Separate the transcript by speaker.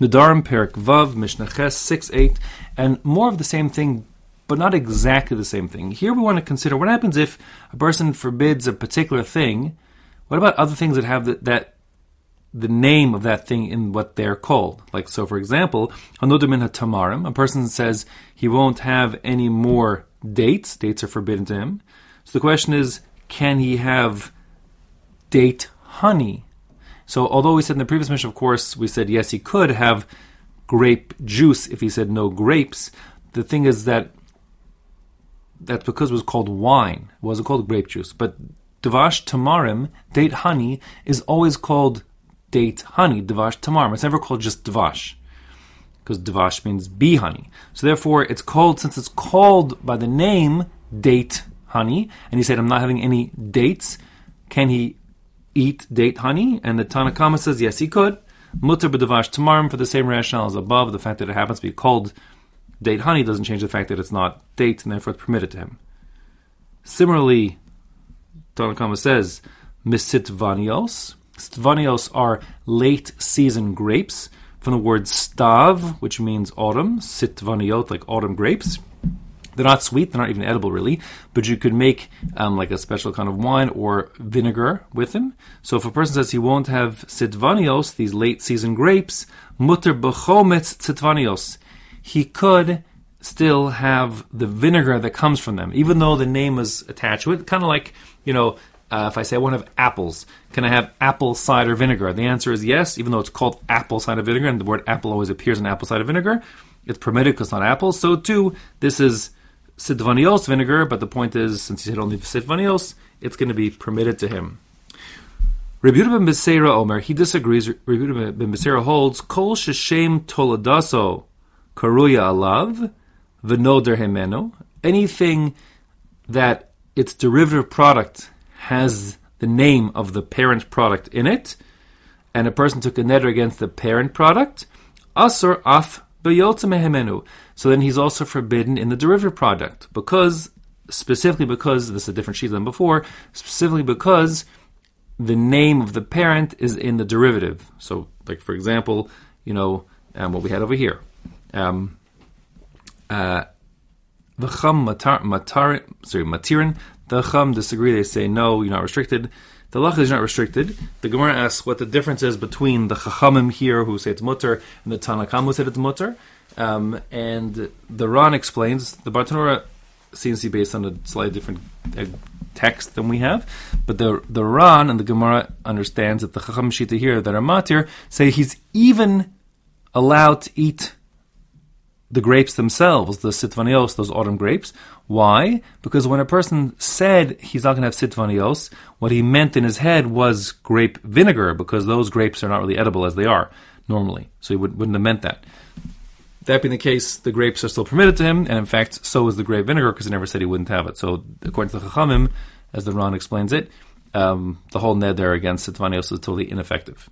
Speaker 1: Nedarim Perek Vav Mishnah Ches 6 8, and more of the same thing, but not exactly the same thing. Here we want to consider what happens if a person forbids a particular thing. What about other things that have the, that the name of that thing in what they're called? Like so, for example, Hanodamin Tamarim. A person says he won't have any more dates. Dates are forbidden to him. So the question is, can he have date honey? So, although we said in the previous mishnah, of course, we said yes, he could have grape juice if he said no grapes. The thing is that that's because it was called wine. It wasn't called grape juice. But Devash Tamarim, date honey, is always called date honey, Devash Tamarim. It's never called just Devash. Because Devash means bee honey. So therefore, it's called, since it's called by the name date honey, and he said, I'm not having any dates, can he eat date honey? And the Tanakama says, yes, he could. Mutter b'devash tamarim for the same rationale as above. The fact that it happens to be called date honey doesn't change the fact that it's not date, and therefore it's permitted to him. Similarly, Tanakama says, misitvanios. Stvanios are late season grapes from the word stav, which means autumn. Sitvaniot, like autumn grapes. They're not sweet, they're not even edible really, but you could make um, like a special kind of wine or vinegar with them. So if a person says he won't have sitvanios, these late season grapes, mutter bechometz sitvanios, he could still have the vinegar that comes from them, even though the name is attached to it. Kind of like, you know, uh, if I say I want to have apples, can I have apple cider vinegar? The answer is yes, even though it's called apple cider vinegar, and the word apple always appears in apple cider vinegar. It's permitted because it's not apples. So too, this is Sitvanios vinegar, but the point is, since he said only Sitvanios, it's going to be permitted to him. Rabbi ben Beseira Omer, he disagrees. Rabbi ben Beseira holds, Kol sheshem toladaso karuya alav v'noder hemeno. Anything that its derivative product has the name of the parent product in it, and a person took a neder against the parent product, asur af so then he's also forbidden in the derivative product because specifically because this is a different sheet than before, specifically because the name of the parent is in the derivative. So, like for example, you know um, what we had over here. Um, uh, the chum matar, matar, sorry, matirin. The chum disagree. They say no, you're not restricted. The lacha is not restricted. The Gemara asks what the difference is between the chachamim here who say it's mutter and the Tanakam who said it's mutter. Um, and the Ran explains the Bartanura seems to be based on a slightly different uh, text than we have, but the the Ran and the Gemara understands that the Chacham Shita here that are matir say he's even allowed to eat the grapes themselves, the sitvanios, those autumn grapes. Why? Because when a person said he's not going to have sitvanios, what he meant in his head was grape vinegar, because those grapes are not really edible as they are normally. So he would, wouldn't have meant that. That being the case, the grapes are still permitted to him, and in fact, so is the grape vinegar, because he never said he wouldn't have it. So, according to the Chachamim, as the Ran explains it, um, the whole neder against sitvanios is totally ineffective.